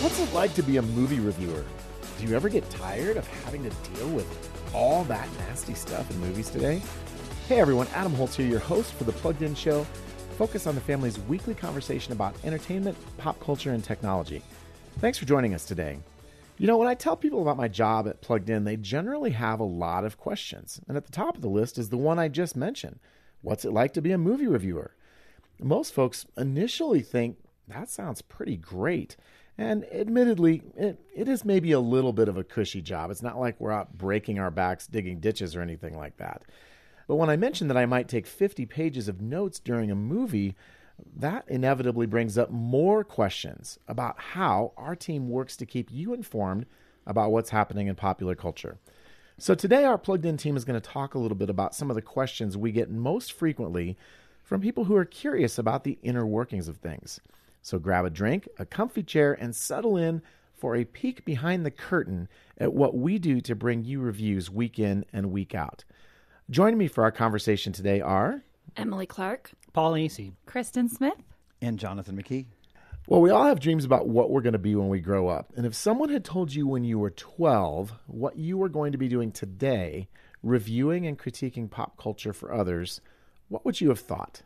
What's it like to be a movie reviewer? Do you ever get tired of having to deal with all that nasty stuff in movies today? Hey everyone, Adam Holz here, your host for the Plugged In Show, focus on the family's weekly conversation about entertainment, pop culture, and technology. Thanks for joining us today. You know, when I tell people about my job at Plugged In, they generally have a lot of questions. And at the top of the list is the one I just mentioned What's it like to be a movie reviewer? Most folks initially think that sounds pretty great. And admittedly, it, it is maybe a little bit of a cushy job. It's not like we're out breaking our backs digging ditches or anything like that. But when I mentioned that I might take 50 pages of notes during a movie, that inevitably brings up more questions about how our team works to keep you informed about what's happening in popular culture. So today, our plugged in team is going to talk a little bit about some of the questions we get most frequently from people who are curious about the inner workings of things. So grab a drink, a comfy chair, and settle in for a peek behind the curtain at what we do to bring you reviews week in and week out. Joining me for our conversation today are Emily Clark, Paul Asay, Kristen Smith, and Jonathan McKee. Well, we all have dreams about what we're going to be when we grow up. And if someone had told you when you were 12 what you were going to be doing today, reviewing and critiquing pop culture for others, what would you have thought?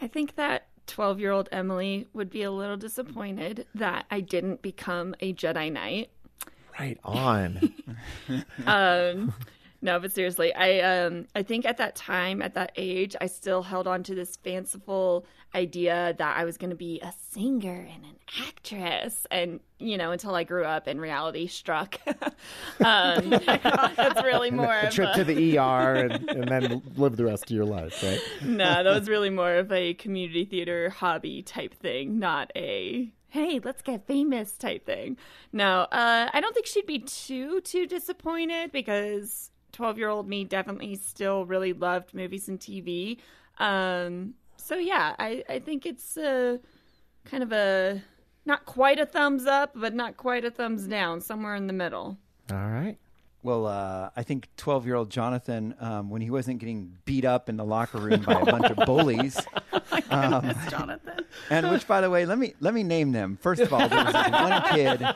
I think that 12 year old Emily would be a little disappointed that I didn't become a Jedi Knight. Right on. um, no, but seriously, I um, I think at that time, at that age, I still held on to this fanciful idea that I was going to be a singer and an actress, and you know, until I grew up and reality struck. um, that's really more a trip a... to the ER and, and then live the rest of your life, right? no, that was really more of a community theater hobby type thing, not a hey, let's get famous type thing. No, uh, I don't think she'd be too too disappointed because 12 year old me definitely still really loved movies and TV. Um, so yeah, I, I think it's a, kind of a not quite a thumbs up, but not quite a thumbs down, somewhere in the middle. All right. Well, uh, I think 12 year old Jonathan, um, when he wasn't getting beat up in the locker room by a bunch of bullies, um, Jonathan. and which, by the way, let me let me name them. First of all, there was one kid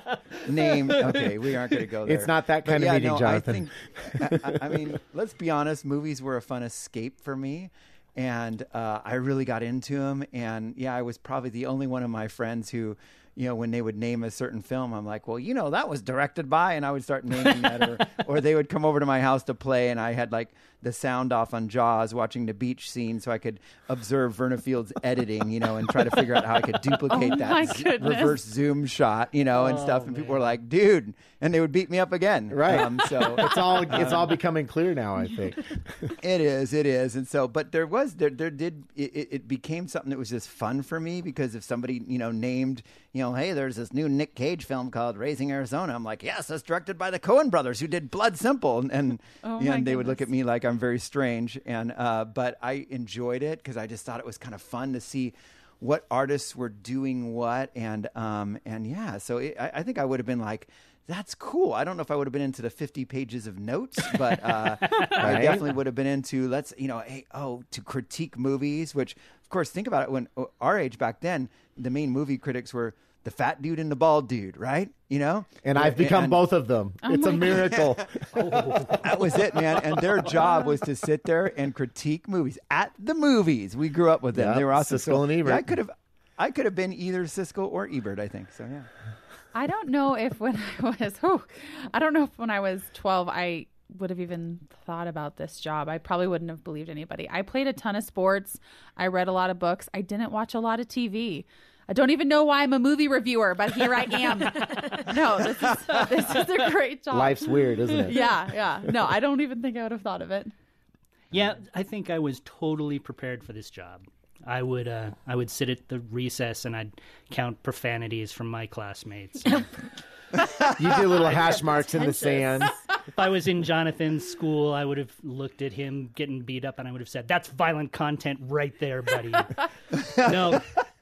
named. Okay, we aren't going to go there. It's not that kind but of yeah, meeting, no, Jonathan. I, think, I, I, mean, let's be honest. Movies were a fun escape for me, and uh, I really got into them. And yeah, I was probably the only one of my friends who you know, when they would name a certain film, I'm like, well, you know, that was directed by, and I would start naming that, or, or they would come over to my house to play, and I had like the sound off on Jaws, watching the beach scene, so I could observe Verna Fields' editing, you know, and try to figure out how I could duplicate oh that z- reverse zoom shot, you know, and oh, stuff. And man. people were like, dude, and they would beat me up again, Right. Um, so it's all it's all becoming clear now, I think. it is, it is, and so, but there was, there, there did, it, it became something that was just fun for me because if somebody, you know, named, you know, hey, there's this new Nick Cage film called Raising Arizona, I'm like, yes, that's directed by the Coen brothers who did Blood Simple, and and, Oh, you know, my and they would look at me like I'm very strange, and uh, but I enjoyed it because I just thought it was kind of fun to see. What artists were doing what, and um, and yeah, so it, I, I think I would have been like, that's cool. I don't know if I would have been into the 50 pages of notes, but uh, I definitely would have been into let's you know hey oh to critique movies. Which of course think about it when uh, our age back then the main movie critics were the fat dude and the bald dude, right? You know, And I've become and both of them. Oh it's a miracle. That was it, man. And their job was to sit there and critique movies at the movies. We grew up with them. Yep, they were awesome. Siskel So, and Ebert. yeah, I could have. I could have been either Siskel or Ebert, I think. So yeah. I don't know if when I was, whew, oh, I don't know if when I was 12, I would have even thought about this job. I probably wouldn't have believed anybody. I played a ton of sports. I read a lot of books. I didn't watch a lot of TV. I don't even know why I'm a movie reviewer, but here I am. no, this is this is a great job. Life's weird, isn't it? Yeah, yeah. No, I don't even think I would have thought of it. Yeah, I think I was totally prepared for this job. I would uh, I would sit at the recess and I'd count profanities from my classmates. You do little hash marks in the sand. if I was in Jonathan's school, I would have looked at him getting beat up and I would have said, "That's violent content right there, buddy." no,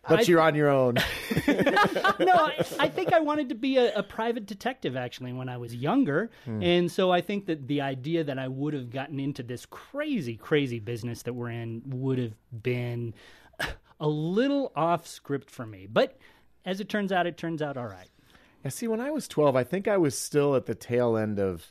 But I- you're on your own. no, I, I think I wanted to be a, a private detective actually when I was younger, hmm. and so I think that the idea that I would have gotten into this crazy, crazy business that we're in would have been a little off script for me. But as it turns out, it turns out all right. I see. When I was twelve, I think I was still at the tail end of,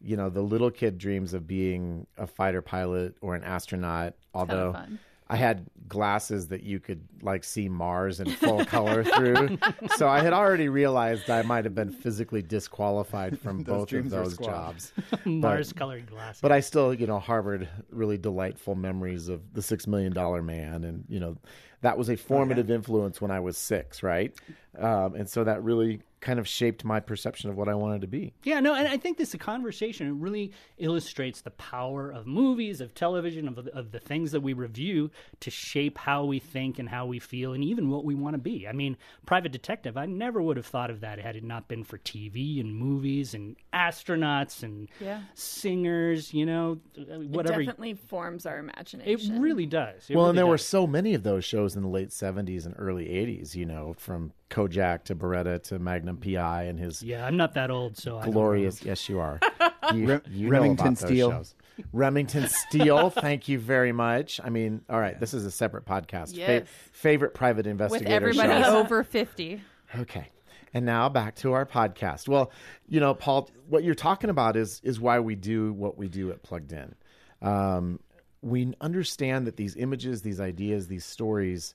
you know, the little kid dreams of being a fighter pilot or an astronaut. Although fun. I had glasses that you could like see Mars in full color through, so I had already realized I might have been physically disqualified from both of dreams were those squashed. jobs. Mars colored glasses. But I still, you know, harbored really delightful memories of the Six Million Dollar Man, and you know, that was a formative influence when I was six, right? Um, and so that really kind of shaped my perception of what I wanted to be. Yeah, no, and I think this conversation it really illustrates the power of movies, of television, of, of the things that we review to shape how we think and how we feel, and even what we want to be. I mean, Private Detective, I never would have thought of that had it not been for TV and movies and astronauts and Yeah. singers. You know, whatever. It definitely forms our imagination. It really does. It well, really and there were so many of those shows in the late '70s and early '80s. You know, from Kojak to Baretta to Magnum PI and his Yeah, I'm not that old, so I don't glorious. Yes, you are. You, Rem- you Remington know about those Steele. shows. Remington Steele. Thank you very much. I mean, all right, this is a separate podcast. Fa- favorite private investigator. With investigator everybody shows. over 50. Okay. And now back to our podcast. Well, you know, Paul, what you're talking about is is why we do what we do at Plugged In. Um, we understand that these images, these ideas, these stories,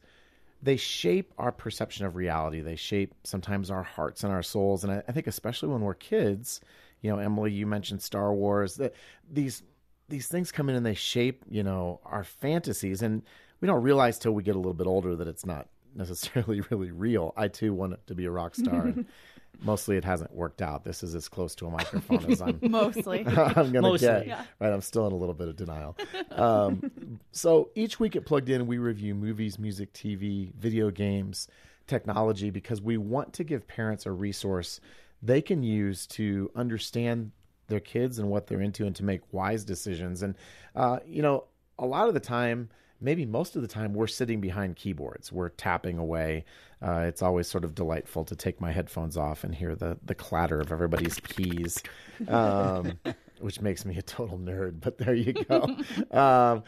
they shape our perception of reality. They shape sometimes our hearts and our souls. And I, I think especially when we're kids, you know, Emily, you mentioned Star Wars. That these these things come in and they shape, you know, our fantasies. And we don't realize till we get a little bit older that it's not necessarily really real. I too want to be a rock star. And mostly it hasn't worked out. This is as close to a microphone as I'm Mostly. I'm gonna Mostly, get. yeah. Right, I'm still in a little bit of denial. Um, so each week at Plugged In, we review movies, music, TV, video games, technology, because we want to give parents a resource they can use to understand their kids and what they're into, and to make wise decisions. And uh, you know, a lot of the time. Maybe most of the time we're sitting behind keyboards. We're tapping away. Uh, it's always sort of delightful to take my headphones off and hear the the clatter of everybody's keys. Um, which makes me a total nerd, but there you go. um,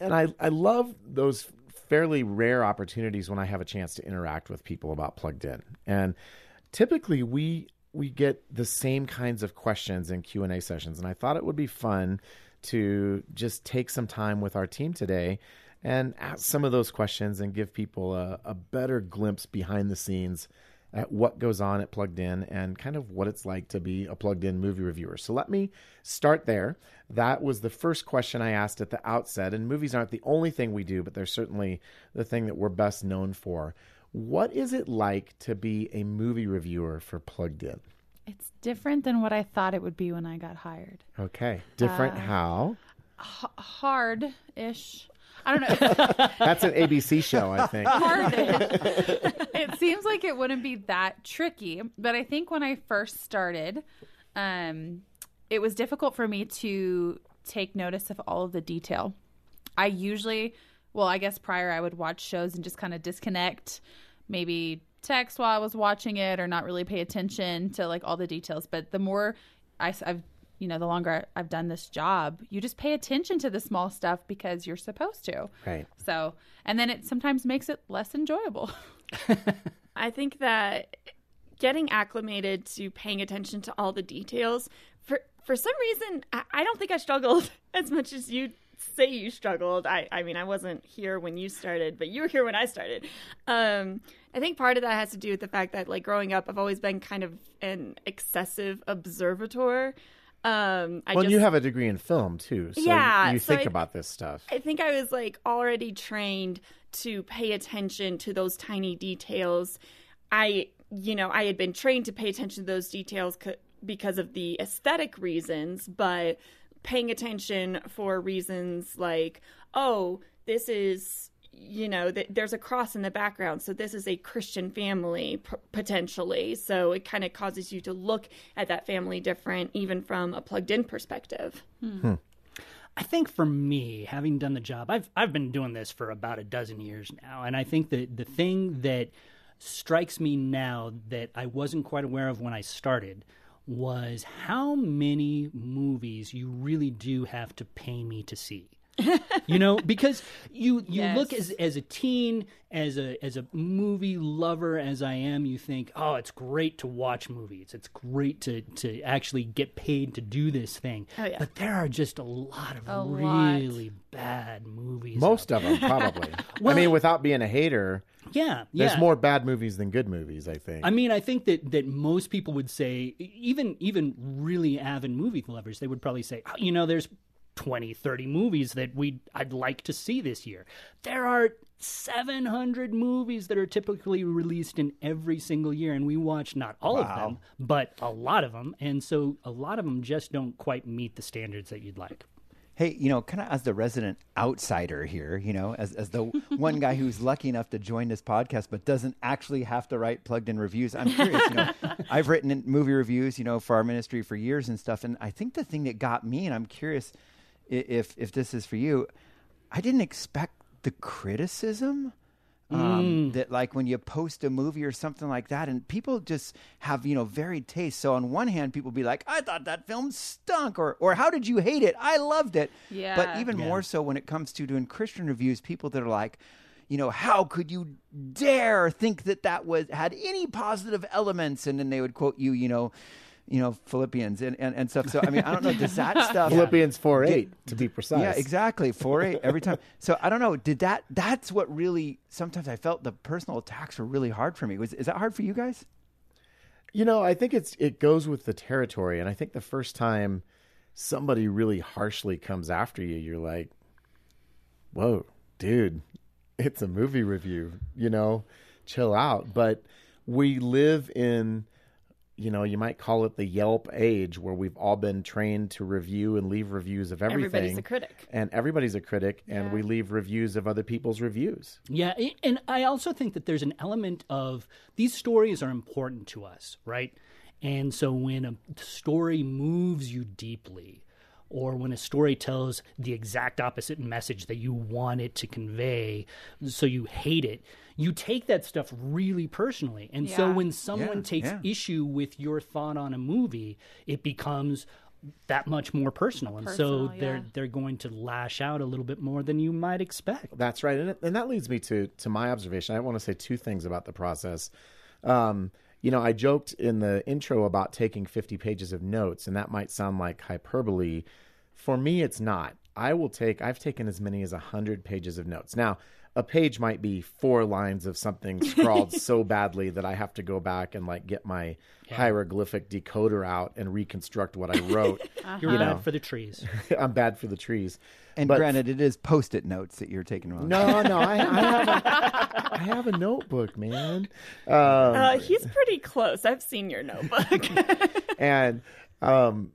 and I, I love those fairly rare opportunities when I have a chance to interact with people about Plugged In. And typically we we get the same kinds of questions in Q&A sessions and I thought it would be fun to just take some time with our team today and ask some of those questions and give people a, a better glimpse behind the scenes at what goes on at Plugged In and kind of what it's like to be a plugged in movie reviewer. So let me start there. That was the first question I asked at the outset. And movies aren't the only thing we do, but they're certainly the thing that we're best known for. What is it like to be a movie reviewer for Plugged In? It's different than what I thought it would be when I got hired. Okay. Different how? Hard ish. I don't know. That's an ABC show, I think. It seems like it wouldn't be that tricky, but I think when I first started, um, it was difficult for me to take notice of all of the detail. I usually, well, I guess prior I would watch shows and just kind of disconnect, maybe text while I was watching it or not really pay attention to like all the details. But the more I, have you know, the longer I've done this job, you just pay attention to the small stuff because you're supposed to. Right. So, and then it sometimes makes it less enjoyable. I think that getting acclimated to paying attention to all the details for for some reason I, I don't think I struggled as much as you say you struggled. I I mean I wasn't here when you started, but you were here when I started. Um, I think part of that has to do with the fact that like growing up, I've always been kind of an excessive observator. Um, I well, just, you have a degree in film too, so Yeah, you so think I- about this stuff. I think I was like already trained to pay attention to those tiny details. I, you know, I had been trained to pay attention to those details c- because of the aesthetic reasons, but paying attention for reasons like, oh, this is, you know, th- there's a cross in the background, so this is a Christian family p- potentially. So it kind of causes you to look at that family different, even from a plugged in perspective. Hmm. Hmm. I think for me, having done the job, I've I've been doing this for about a dozen years now, and I think that the thing that strikes me now that I wasn't quite aware of when I started was how many movies you really do have to pay me to see. you know, because you you Yes. look as as a teen, as a as a movie lover as I am, you think, oh, it's great to watch movies. It's great to to actually get paid to do this thing. Oh, yeah. But there are just a lot of A lot. really bad movies. Most of them, probably. I mean, without being a hater, there. yeah, there's yeah. more bad movies than good movies. I think. I mean, I think that, that most people would say, even even really avid movie lovers, they would probably say, "Oh, you know, there's 20, 30 movies that we I'd like to see this year. There are 700 movies that are typically released in every single year, and we watch not all of them, but a lot of them, and so a lot of them just don't quite meet the standards that you'd like. Hey, you know, kind of as the resident outsider here, you know, as, as the one guy who's lucky enough to join this podcast but doesn't actually have to write plugged in reviews, I'm curious, you know, I've written movie reviews, you know, for our ministry for years and stuff. And I think the thing that got me, and I'm curious if, if this is for you, I didn't expect the criticism. Um, That like when you post a movie or something like that, and people just have you know varied tastes. So on one hand, people be like, "I thought that film stunk," or "or How did you hate it? I loved it." Yeah. But Yeah. even more so when it comes to doing Christian reviews, people that are like, you know, how could you dare think that that was had any positive elements? And then they would quote you, you know, you know Philippians and, and, and stuff. So I mean, I don't know. Does that stuff? Philippians four eight to be precise. Yeah, exactly. Four eight every time. So I don't know. Did that? That's what really. Sometimes I felt the personal attacks were really hard for me. Was is that hard for you guys? You know, I think it's it goes with the territory, and I think the first time somebody really harshly comes after you, you're like, "Whoa, dude, it's a movie review." You know, chill out. But we live in, you know, you might call it the Yelp age, where we've all been trained to review and leave reviews of everything. Everybody's a critic. and everybody's a critic, and we leave reviews of other people's reviews. Yeah, and I also think that there's an element of these stories are important to us, right? And so when a story moves you deeply, or when a story tells the exact opposite message that you want it to convey, so you hate it, you take that stuff really personally. And so when someone Yeah, takes yeah. issue with your thought on a movie, it becomes that much more personal. And so they're yeah. they're going to lash out a little bit more than you might expect. That's right, and, and that leads me to to my observation. I want to say two things about the process. Um, you know, I joked in the intro about taking 50 pages of notes, and that might sound like hyperbole. For me, it's not. I will take. I've taken as many as 100 pages of notes. Now, a page might be four lines of something scrawled so badly that I have to go back and like get my hieroglyphic decoder out and reconstruct what I wrote. You're You bad for the trees. I'm bad for the trees. And But- granted, it is post-it notes that you're taking on. No, no, I, I have a, I have a notebook, man. Um, Uh, he's pretty close. I've seen your notebook. and um,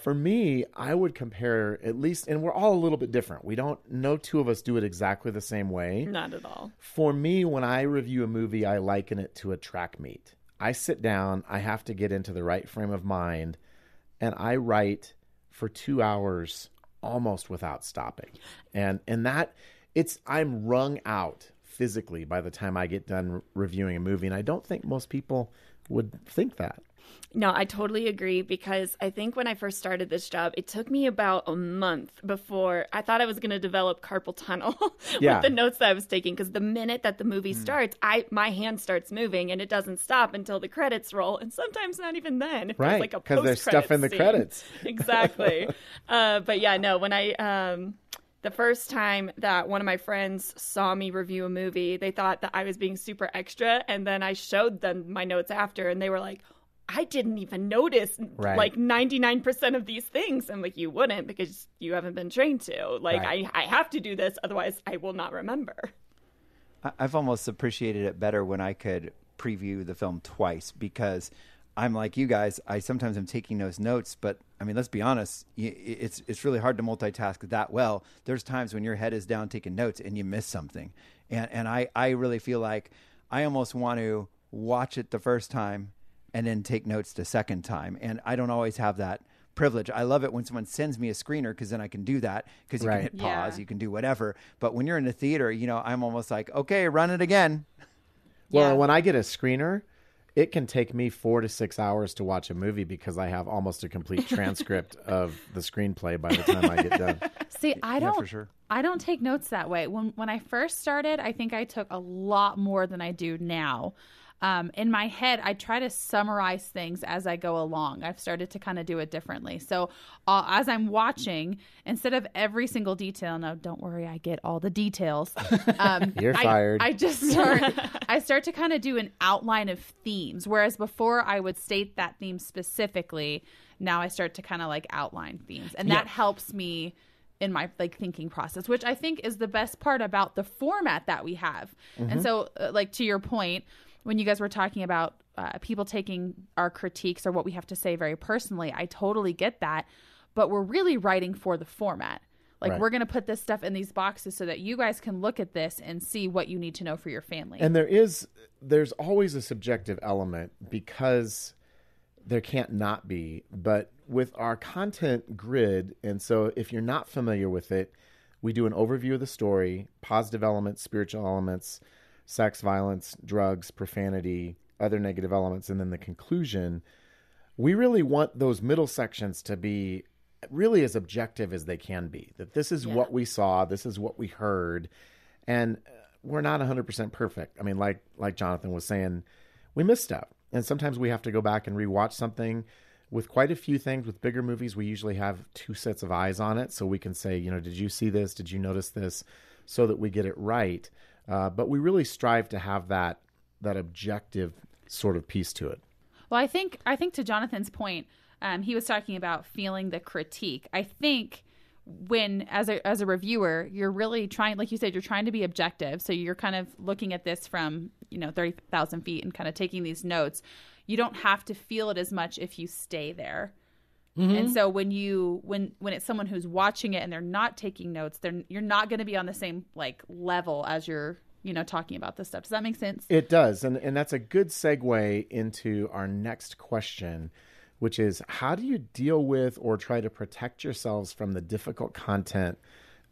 for me, I would compare at least, and we're all a little bit different. We don't, no two of us do it exactly the same way. Not at all. For me, when I review a movie, I liken it to a track meet. I sit down, I have to get into the right frame of mind, and I write for two hours almost without stopping. And and that it's I'm wrung out physically by the time I get done re- reviewing a movie, and I don't think most people would think that. No, I totally agree because I think when I first started this job, it took me about a month before I thought I was going to develop carpal tunnel Yeah. with the notes that I was taking. Because the minute that the movie starts, I my hand starts moving and it doesn't stop until the credits roll, and sometimes not even then. It Right, like a 'cause there's stuff in the scene. credits. exactly. uh, but yeah, no. When I um, the first time that one of my friends saw me review a movie, they thought that I was being super extra, and then I showed them my notes after, and they were like. I didn't even notice Right. like 99% of these things. I'm like, you wouldn't because you haven't been trained to. Like, Right. I, I have to do this, otherwise, I will not remember. I've almost appreciated it better when I could preview the film twice because I'm like you guys. I sometimes am taking those notes, but I mean, let's be honest. It's it's really hard to multitask that well. There's times when your head is down taking notes and you miss something, and and I I really feel like I almost want to watch it the first time and then take notes the second time, and I don't always have that privilege. I love it when someone sends me a screener because then I can do that because you Right. can hit pause, Yeah. you can do whatever. But when you're in the theater, you know, I'm almost like, okay, run it again. Well, Yeah. when I get a screener, it can take me four to six hours to watch a movie because I have almost a complete transcript of the screenplay by the time I get done. See, I Yeah, don't. for sure. I don't take notes that way. When when I first started, I think I took a lot more than I do now. Um, in my head, I try to summarize things as I go along. I've started to kind of do it differently. So uh, as I'm watching, instead of every single detail, no, don't worry, I get all the details. Um, You're I- fired. I just start. I start to kind of do an outline of themes, whereas before I would state that theme specifically. Now I start to kind of like outline themes, and that helps me in my like thinking process which i think is the best part about the format that we have and so uh, like to your point when you guys were talking about uh, people taking our critiques or what we have to say very personally i totally get that but we're really writing for the format like Right. we're going to put this stuff in these boxes so that you guys can look at this and see what you need to know for your family And there is, there's always a subjective element because there can't not be. But with our content grid, and so if you're not familiar with it, we do an overview of the story, positive elements, spiritual elements, sex, violence, drugs, profanity, other negative elements, and then the conclusion. We really want those middle sections to be really as objective as they can be. That this is what we saw, this is what we heard, and uh, we're not 100% perfect. I mean, like like Jonathan was saying, we miss stuff, and sometimes we have to go back and rewatch something. With quite a few things, with bigger movies, we usually have two sets of eyes on it, so we can say, you know, did you see this? Did you notice this? So that we get it right. Uh, but we really strive to have that that objective sort of piece to it. Well, I think I think to Jonathan's point, um, he was talking about feeling the critique. I think when as a as a reviewer, you're really trying, like you said, you're trying to be objective. So you're kind of looking at this from you know thirty thousand feet and kind of taking these notes. You don't have to feel it as much if you stay there. Mm-hmm. And so when you when when it's someone who's watching it and they're not taking notes, they're you're not going to be on the same like level as you're you know talking about this stuff. Does that make sense? It does, and and that's a good segue into our next question, which is how do you deal with or try to protect yourselves from the difficult content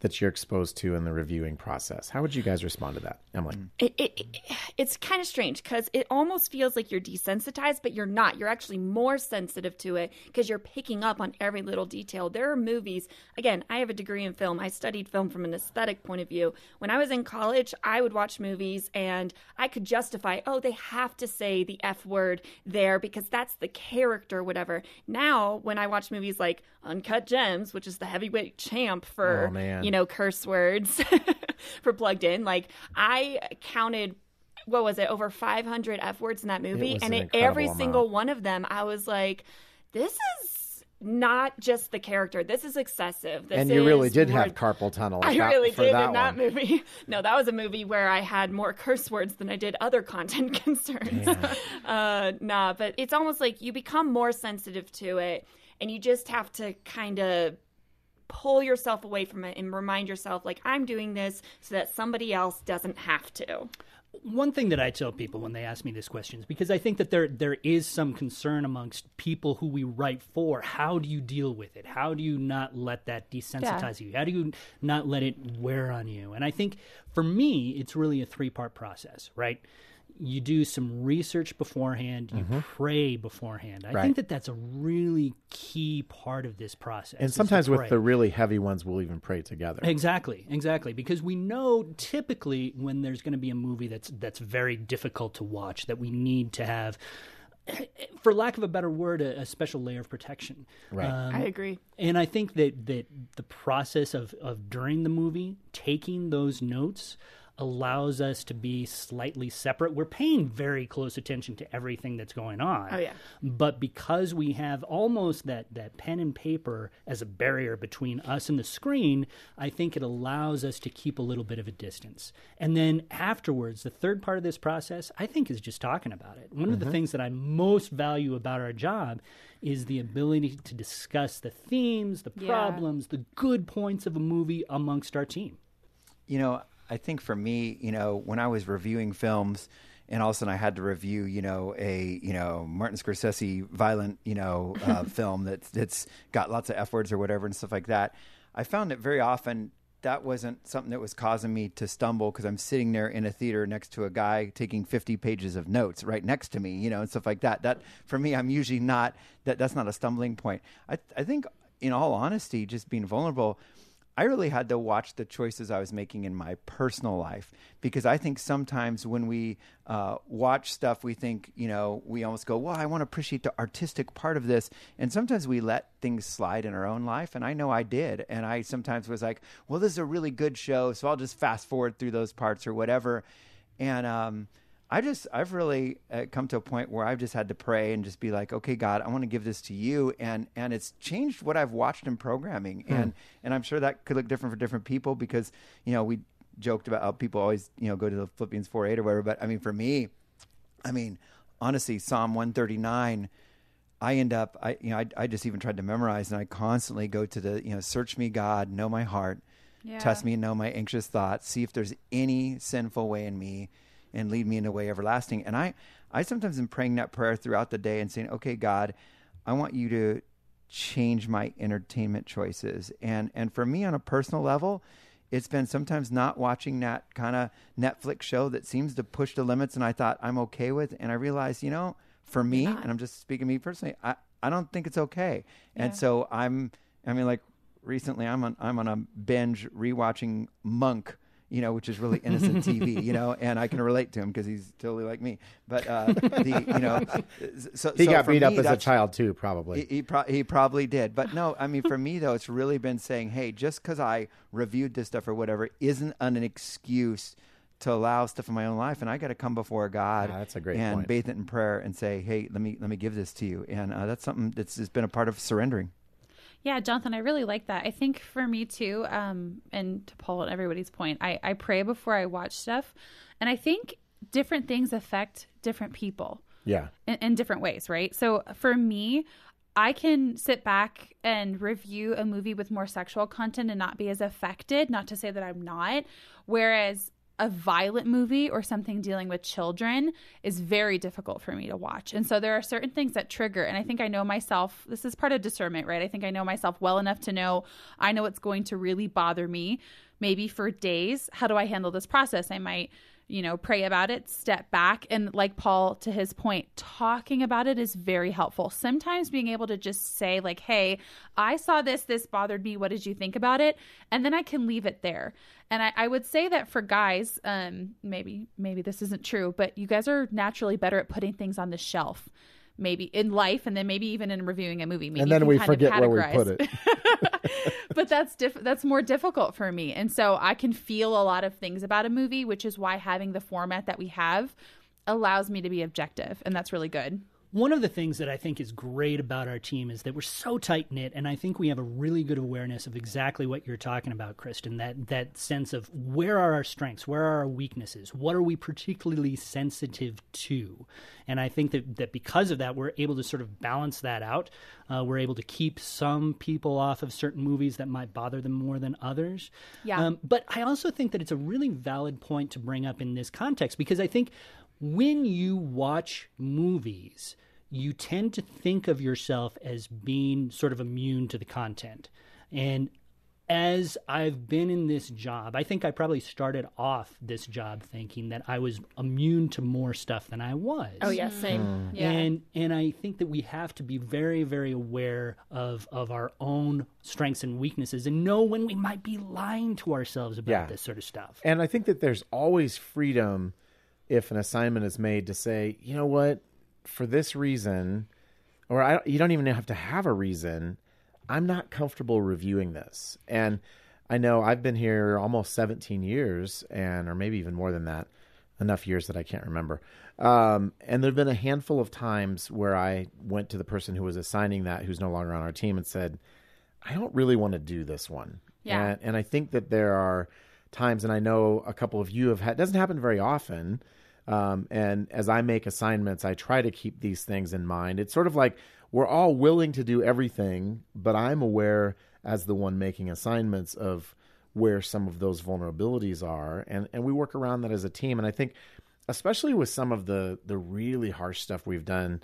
that you're exposed to in the reviewing process? How would you guys respond to that, Emily? Mm. it, it, it- it's kind of strange because it almost feels like you're desensitized, but you're not. You're actually more sensitive to it because you're picking up on every little detail. There are movies, again, I have a degree in film. I studied film from an aesthetic point of view. When I was in college, I would watch movies and I could justify, oh, they have to say the F word there because that's the character, whatever. Now, when I watch movies like Uncut Gems, which is the heavyweight champ for, Oh, you know, curse words for plugged in, like I counted what was it over 500 f words in that movie was and an it, every incredible single one of them i was like this is not just the character. This is excessive. This And you really did more- have carpal tunnel. I that- really did that in that movie. No, that was a movie where I had more curse words than I did other content concerns. Uh, nah, but it's almost like you become more sensitive to it, and you just have to kind of pull yourself away from it and remind yourself, like, I'm doing this so that somebody else doesn't have to. one thing that I tell people when they ask me this question is because I think that there there is some concern amongst people who we write for. How do you deal with it? How do you not let that desensitize you? How do you not let it wear on you? And I think for me, it's really a three part process, right? You do some research beforehand. You mm-hmm. pray beforehand. I Right. think that that's a really key part of this process. And sometimes with the really heavy ones, we'll even pray together. Exactly, exactly. Because we know typically when there's going to be a movie that's that's very difficult to watch, that we need to have, for lack of a better word, a, a special layer of protection. Right. Um, I agree. And I think that that the process of of during the movie taking those notes allows us to be slightly separate. We're paying very close attention to everything that's going on. Oh, yeah. But because we have almost that that pen and paper as a barrier between us and the screen, I think it allows us to keep a little bit of a distance. And then afterwards, the third part of this process, I think is just talking about it. One of the mm-hmm. things that I most value about our job is the ability to discuss the themes, the Yeah. problems, the good points of a movie amongst our team. You know, I think for me, you know, when I was reviewing films, and all of a sudden I had to review, you know, a you know Martin Scorsese violent, you know, uh, film that's that's got lots of f words or whatever and stuff like that. I found that very often that wasn't something that was causing me to stumble because I'm sitting there in a theater next to a guy taking 50 pages of notes right next to me, you know, and stuff like that. That for me, I'm usually not that. That's not a stumbling point. I I think, in all honesty, just being vulnerable. I really had to watch the choices I was making in my personal life because I think sometimes when we uh, watch stuff, we think, you know, we almost go, well, I want to appreciate the artistic part of this. And sometimes we let things slide in our own life. And I know I did. And I sometimes was like, well, this is a really good show. So I'll just fast forward through those parts or whatever. And, um, I just I've really uh, come to a point where I've just had to pray and just be like, okay, God, I want to give this to you, and and it's changed what I've watched in programming, Hmm. and and I'm sure that could look different for different people because you know we joked about how people always you know go to the Philippians four eight or whatever, but I mean for me, I mean honestly, Psalm one thirty nine. I end up, I you know, I, I just even tried to memorize, and I constantly go to the, you know, search me, God, know my heart, Yeah. test me and know my anxious thoughts, see if there's any sinful way in me, and lead me in a way everlasting. And I, I sometimes am praying that prayer throughout the day and saying, okay, God, I want you to change my entertainment choices. And and for me on a personal level, it's been sometimes not watching that kind of Netflix show that seems to push the limits and I thought I'm okay with and I realized, you know, for me, and I'm just speaking to me personally, I, I don't think it's okay. And so I'm I mean like recently I'm on I'm on a binge rewatching Monk you know, which is really innocent TV, you know, and I can relate to him because he's totally like me. But uh, the, you know, so He so got beat up as a child too, probably. he, he, pro- he probably did. But no, I mean, for me, though, it's really been saying, hey, just because I reviewed this stuff or whatever isn't an excuse to allow stuff in my own life. And I got to come before God Yeah, that's a great and point. bathe it in prayer and say, hey, let me, let me give this to you. And uh, that's something that's has been a part of surrendering. Yeah, Jonathan, I really like that. I think for me too, um, and to Paul and everybody's point, I, I pray before I watch stuff. And I think different things affect different people yeah. in, in different ways, right? So for me, I can sit back and review a movie with more sexual content and not be as affected. Not to say that I'm not. Whereas a violent movie or something dealing with children is very difficult for me to watch. And so there are certain things that trigger. And I think I know myself. This is part of discernment, right? I think I know myself well enough to know I know what's going to really bother me, maybe for days. How do I handle this process? I might you know, pray about it, step back. And like Paul, to his point, talking about it is very helpful. Sometimes being able to just say, like, hey, I saw this, this bothered me. What did you think about it? And then I can leave it there. And I, I would say that for guys, um, maybe, maybe this isn't true, but you guys are naturally better at putting things on the shelf. Maybe in life, and then maybe even in reviewing a movie. Maybe And then we kind of forget where we put it. but that's diff- that's more difficult for me and so i can feel a lot of things about a movie which is why having the format that we have allows me to be objective and that's really good One of the things that I think is great about our team is that we're so tight knit, and I think we have a really good awareness of exactly what you're talking about, Kristen. That that sense of where are our strengths, where are our weaknesses, what are we particularly sensitive to, and I think that that because of that, we're able to sort of balance that out. Uh, we're able to keep some people off of certain movies that might bother them more than others. Yeah. Um, but I also think that it's a really valid point to bring up in this context because I think when you watch movies, you tend to think of yourself as being sort of immune to the content. And as I've been in this job, I think I probably started off this job thinking that I was immune to more stuff than I was. Oh yeah, same. Hmm. Yeah. And and I think that we have to be very very aware of of our own strengths and weaknesses and know when we might be lying to ourselves about Yeah. this sort of stuff. And I think that there's always freedom if an assignment is made to say, you know what, for this reason, or I, you don't even have to have a reason. I'm not comfortable reviewing this. And I know I've been here almost 17 years, and or maybe even more than that, enough years that I can't remember. Um, and there've been a handful of times where I went to the person who was assigning that, who's no longer on our team, and said, I don't really want to do this one. Yeah. And, and I think that there are times, and I know a couple of you have had, doesn't happen very often. Um, and as I make assignments, I try to keep these things in mind. It's sort of like we're all willing to do everything, but I'm aware as the one making assignments of where some of those vulnerabilities are. And, and we work around that as a team. And I think, especially with some of the, the really harsh stuff we've done,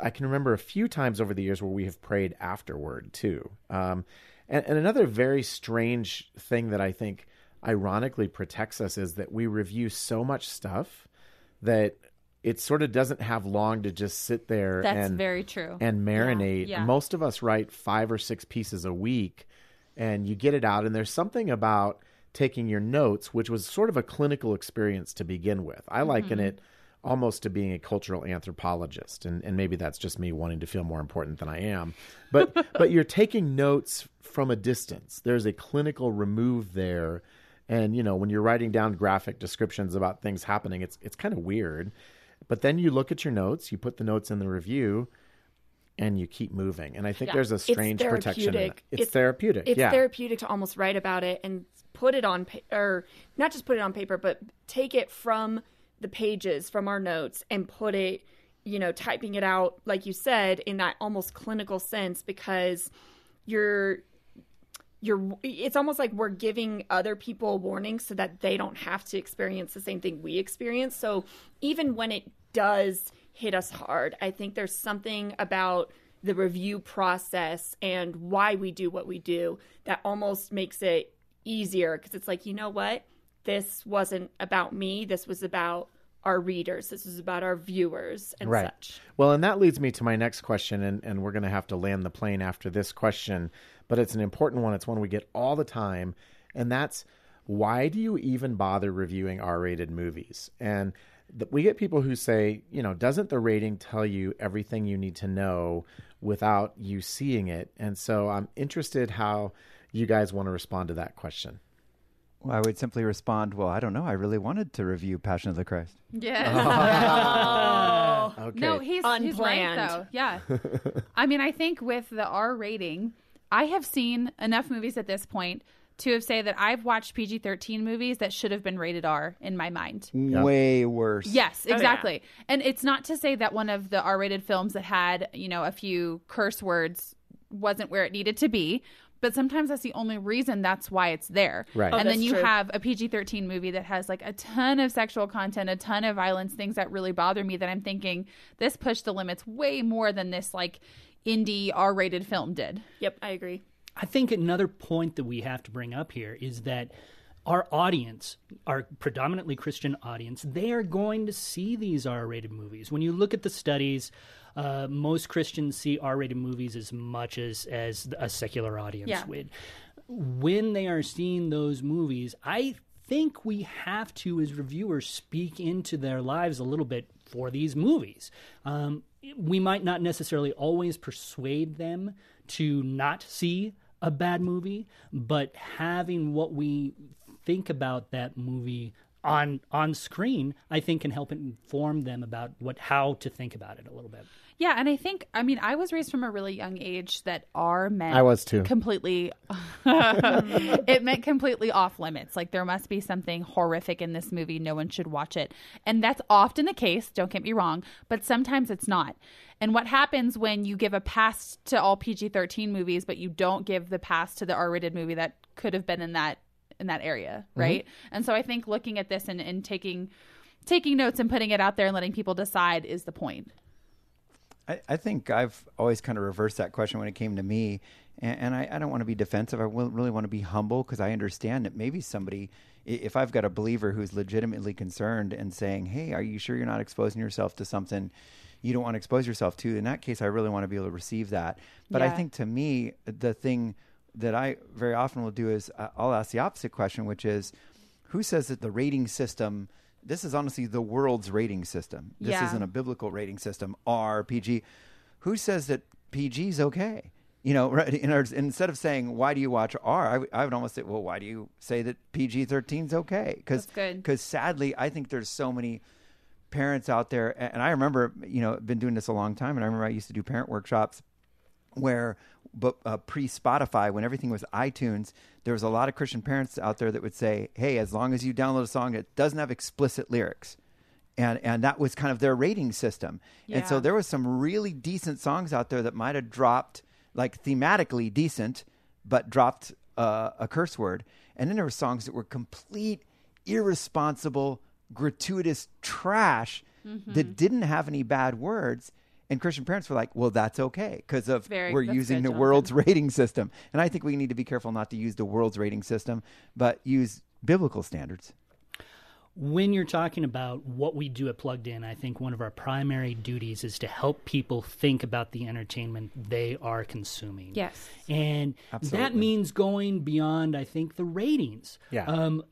I can remember a few times over the years where we have prayed afterward too. Um, And, and another very strange thing that I think ironically protects us is that we review so much stuff that it sort of doesn't have long to just sit there That's and very true. and marinate. Yeah. Most of us write five or six pieces a week, and you get it out. And there's something about taking your notes, which was sort of a clinical experience to begin with. I liken mm-hmm. it almost to being a cultural anthropologist, and, and maybe that's just me wanting to feel more important than I am. But but you're taking notes from a distance. There's a clinical remove there. And you know, when you're writing down graphic descriptions about things happening, it's it's kind of weird. But then you look at your notes, you put the notes in the review, and you keep moving. And I think there's a strange protection. In it. therapeutic. It's, It's- therapeutic. it's yeah. therapeutic to almost write about it and put it on pa- or not just put it on paper but take it from the pages from our notes and put it you know typing it out like you said in that almost clinical sense because you're you're it's almost like we're giving other people a warning so that they don't have to experience the same thing we experience. So even when it does hit us hard i think there's something about the review process and why we do what we do that almost makes it easier. Because it's like you know what? This wasn't about me. This was about our readers this is about our viewers and Right. such Well, and that leads me to my next question, and, and we're going to have to land the plane after this question, but it's an important one. It's one we get all the time, and that's why do you even bother reviewing R rated movies? And th- we get people who say, you know, doesn't the rating tell you everything you need to know without you seeing it? And so I'm interested how you guys want to respond to that question. Well, I would simply respond, well, I don't know. I really wanted to review Passion of the Christ. Yeah. Oh. Okay. No, he's, he's right Unplanned. though. Yeah. I mean, I think with the R rating, I have seen enough movies at this point to have say that I've watched PG thirteen movies that should have been rated R in my mind. Way worse. Yes, oh, yeah. exactly. And it's not to say that one of the R rated films that had, you know, a few curse words wasn't where it needed to be. But sometimes that's the only reason that's why it's there. Right. Oh, and then you true. have a PG 13 movie that has like a ton of sexual content, a ton of violence, things that really bother me that I'm thinking this pushed the limits way more than this like indie R rated film did. yep i agree I think another point that we have to bring up here is that our audience, our predominantly Christian audience, they are going to see these R rated movies. When you look at the studies, uh, most Christians see R rated movies as much as, as a secular audience Yeah. would. When they are seeing those movies, I think we have to, as reviewers, speak into their lives a little bit for these movies. Um, we might not necessarily always persuade them to not see a bad movie, but having what we think about that movie on on screen, I think can help inform them about what how to think about it a little bit. Yeah, and I think I mean I was raised from a really young age that R meant I was too. completely it meant completely off limits. Like there must be something horrific in this movie. No one should watch it. And that's often the case, don't get me wrong, but sometimes it's not. And what happens when you give a pass to all PG-13 movies but you don't give the pass to the R-rated movie that could have been in that in that area, mm-hmm. right? And so I think looking at this and, and taking taking notes and putting it out there and letting people decide is the point. I, I think I've always kind of reversed that question when it came to me. And, and I, I don't want to be defensive. I really want to be humble because I understand that maybe somebody, if I've got a believer who's legitimately concerned and saying, hey, are you sure you're not exposing yourself to something you don't want to expose yourself to? In that case, I really want to be able to receive that. But I think to me, the thing that I very often will do is uh, I'll ask the opposite question, which is, who says that the rating system this is honestly the world's rating system this Yeah. isn't a biblical rating system r pg who says that pg is okay you know right in our, instead of saying why do you watch r I, w- I would almost say well why do you say that pg-13 is okay because good. sadly i think there's so many parents out there and i remember you know been doing this a long time and i remember i used to do parent workshops where but uh, pre Spotify, when everything was iTunes, there was a lot of Christian parents out there that would say, "Hey, as long as you download a song that doesn't have explicit lyrics," and and that was kind of their rating system. And so there was some really decent songs out there that might have dropped like thematically decent, but dropped uh, a curse word. And then there were songs that were complete irresponsible, gratuitous trash that didn't have any bad words. And Christian parents were like, well, that's okay because of Very- we're using the world's rating system. And I think we need to be careful not to use the world's rating system, but use biblical standards. When you're talking about what we do at Plugged In, I think one of our primary duties is to help people think about the entertainment they are consuming. Yes. And that means going beyond, I think, the ratings. Yeah. Um,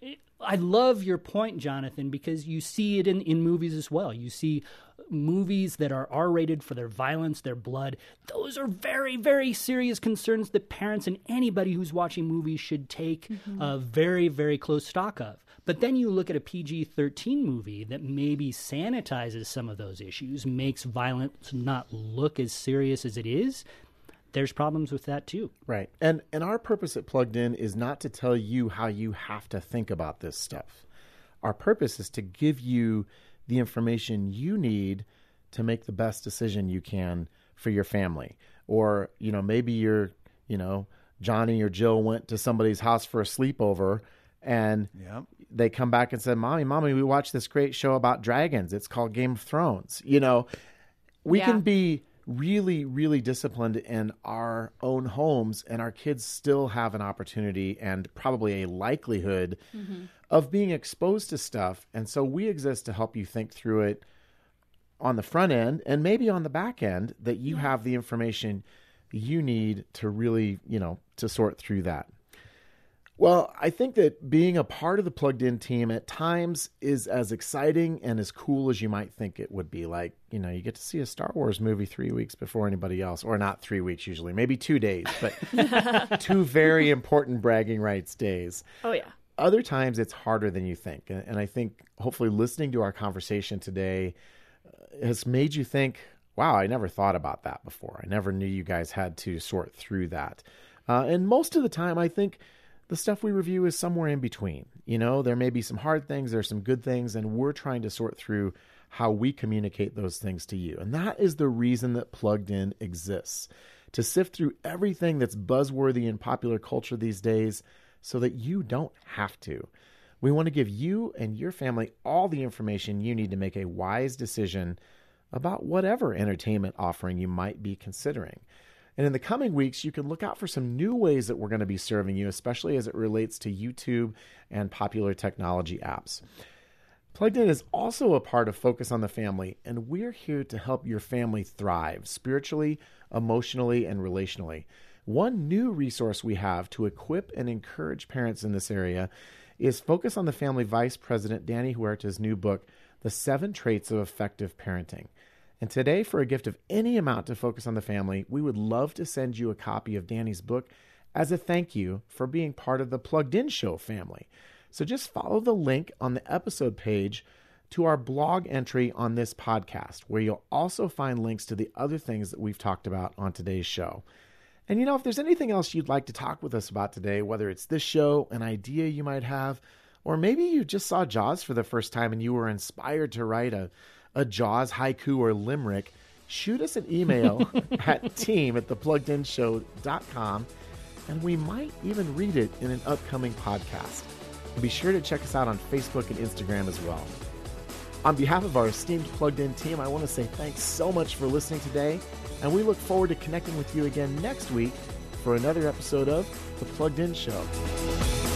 I love your point, Jonathan, because you see it in, in movies as well. You see movies that are R rated for their violence, their blood. Those are very, very serious concerns that parents and anybody who's watching movies should take uh, very, very close stock of. But then you look at a PG 13 movie that maybe sanitizes some of those issues, makes violence not look as serious as it is. There's problems with that too. Right. And and our purpose at Plugged In is not to tell you how you have to think about this stuff. Our purpose is to give you the information you need to make the best decision you can for your family. Or, you know, maybe you're, you know, Johnny or Jill went to somebody's house for a sleepover and Yep. They come back and said, "Mommy, mommy, we watched this great show about dragons. It's called Game of Thrones." You know, we Yeah. can be really really disciplined in our own homes and our kids still have an opportunity and probably a likelihood mm-hmm. of being exposed to stuff and so we exist to help you think through it on the front end and maybe on the back end that you have the information you need to really you know to sort through that well, I think that being a part of the plugged in team at times is as exciting and as cool as you might think it would be. Like, you know, you get to see a Star Wars movie three weeks before anybody else, or not three weeks usually, maybe two days, but two very important bragging rights days. Oh yeah. Other times it's harder than you think. And, and I think hopefully listening to our conversation today uh, has made you think, wow, I never thought about that before. I never knew you guys had to sort through that. Uh, and most of the time, I think the stuff we review is somewhere in between. You know, there may be some hard things, there's some good things, and we're trying to sort through how we communicate those things to you. And that is the reason that Plugged In exists to sift through everything that's buzzworthy in popular culture these days so that you don't have to. We want to give you and your family all the information you need to make a wise decision about whatever entertainment offering you might be considering. And in the coming weeks, you can look out for some new ways that we're going to be serving you, especially as it relates to YouTube and popular technology apps. Plugged In is also a part of Focus on the Family, and we're here to help your family thrive spiritually, emotionally, and relationally. One new resource we have to equip and encourage parents in this area is Focus on the Family Vice President Danny Huerta's new book, The Seven Traits of Effective Parenting. And today, for a gift of any amount to Focus on the Family, we would love to send you a copy of Danny's book as a thank you for being part of the Plugged In Show family. So just follow the link on the episode page to our blog entry on this podcast, where you'll also find links to the other things that we've talked about on today's show. And you know, if there's anything else you'd like to talk with us about today, whether it's this show, an idea you might have, or maybe you just saw Jaws for the first time and you were inspired to write a, a Jaws haiku or limerick, shoot us an email at team at thepluggedinshow.com and we might even read it in an upcoming podcast. And be sure to check us out on Facebook and Instagram as well. On behalf of our esteemed Plugged In team, I want to say thanks so much for listening today, and we look forward to connecting with you again next week for another episode of The Plugged In Show.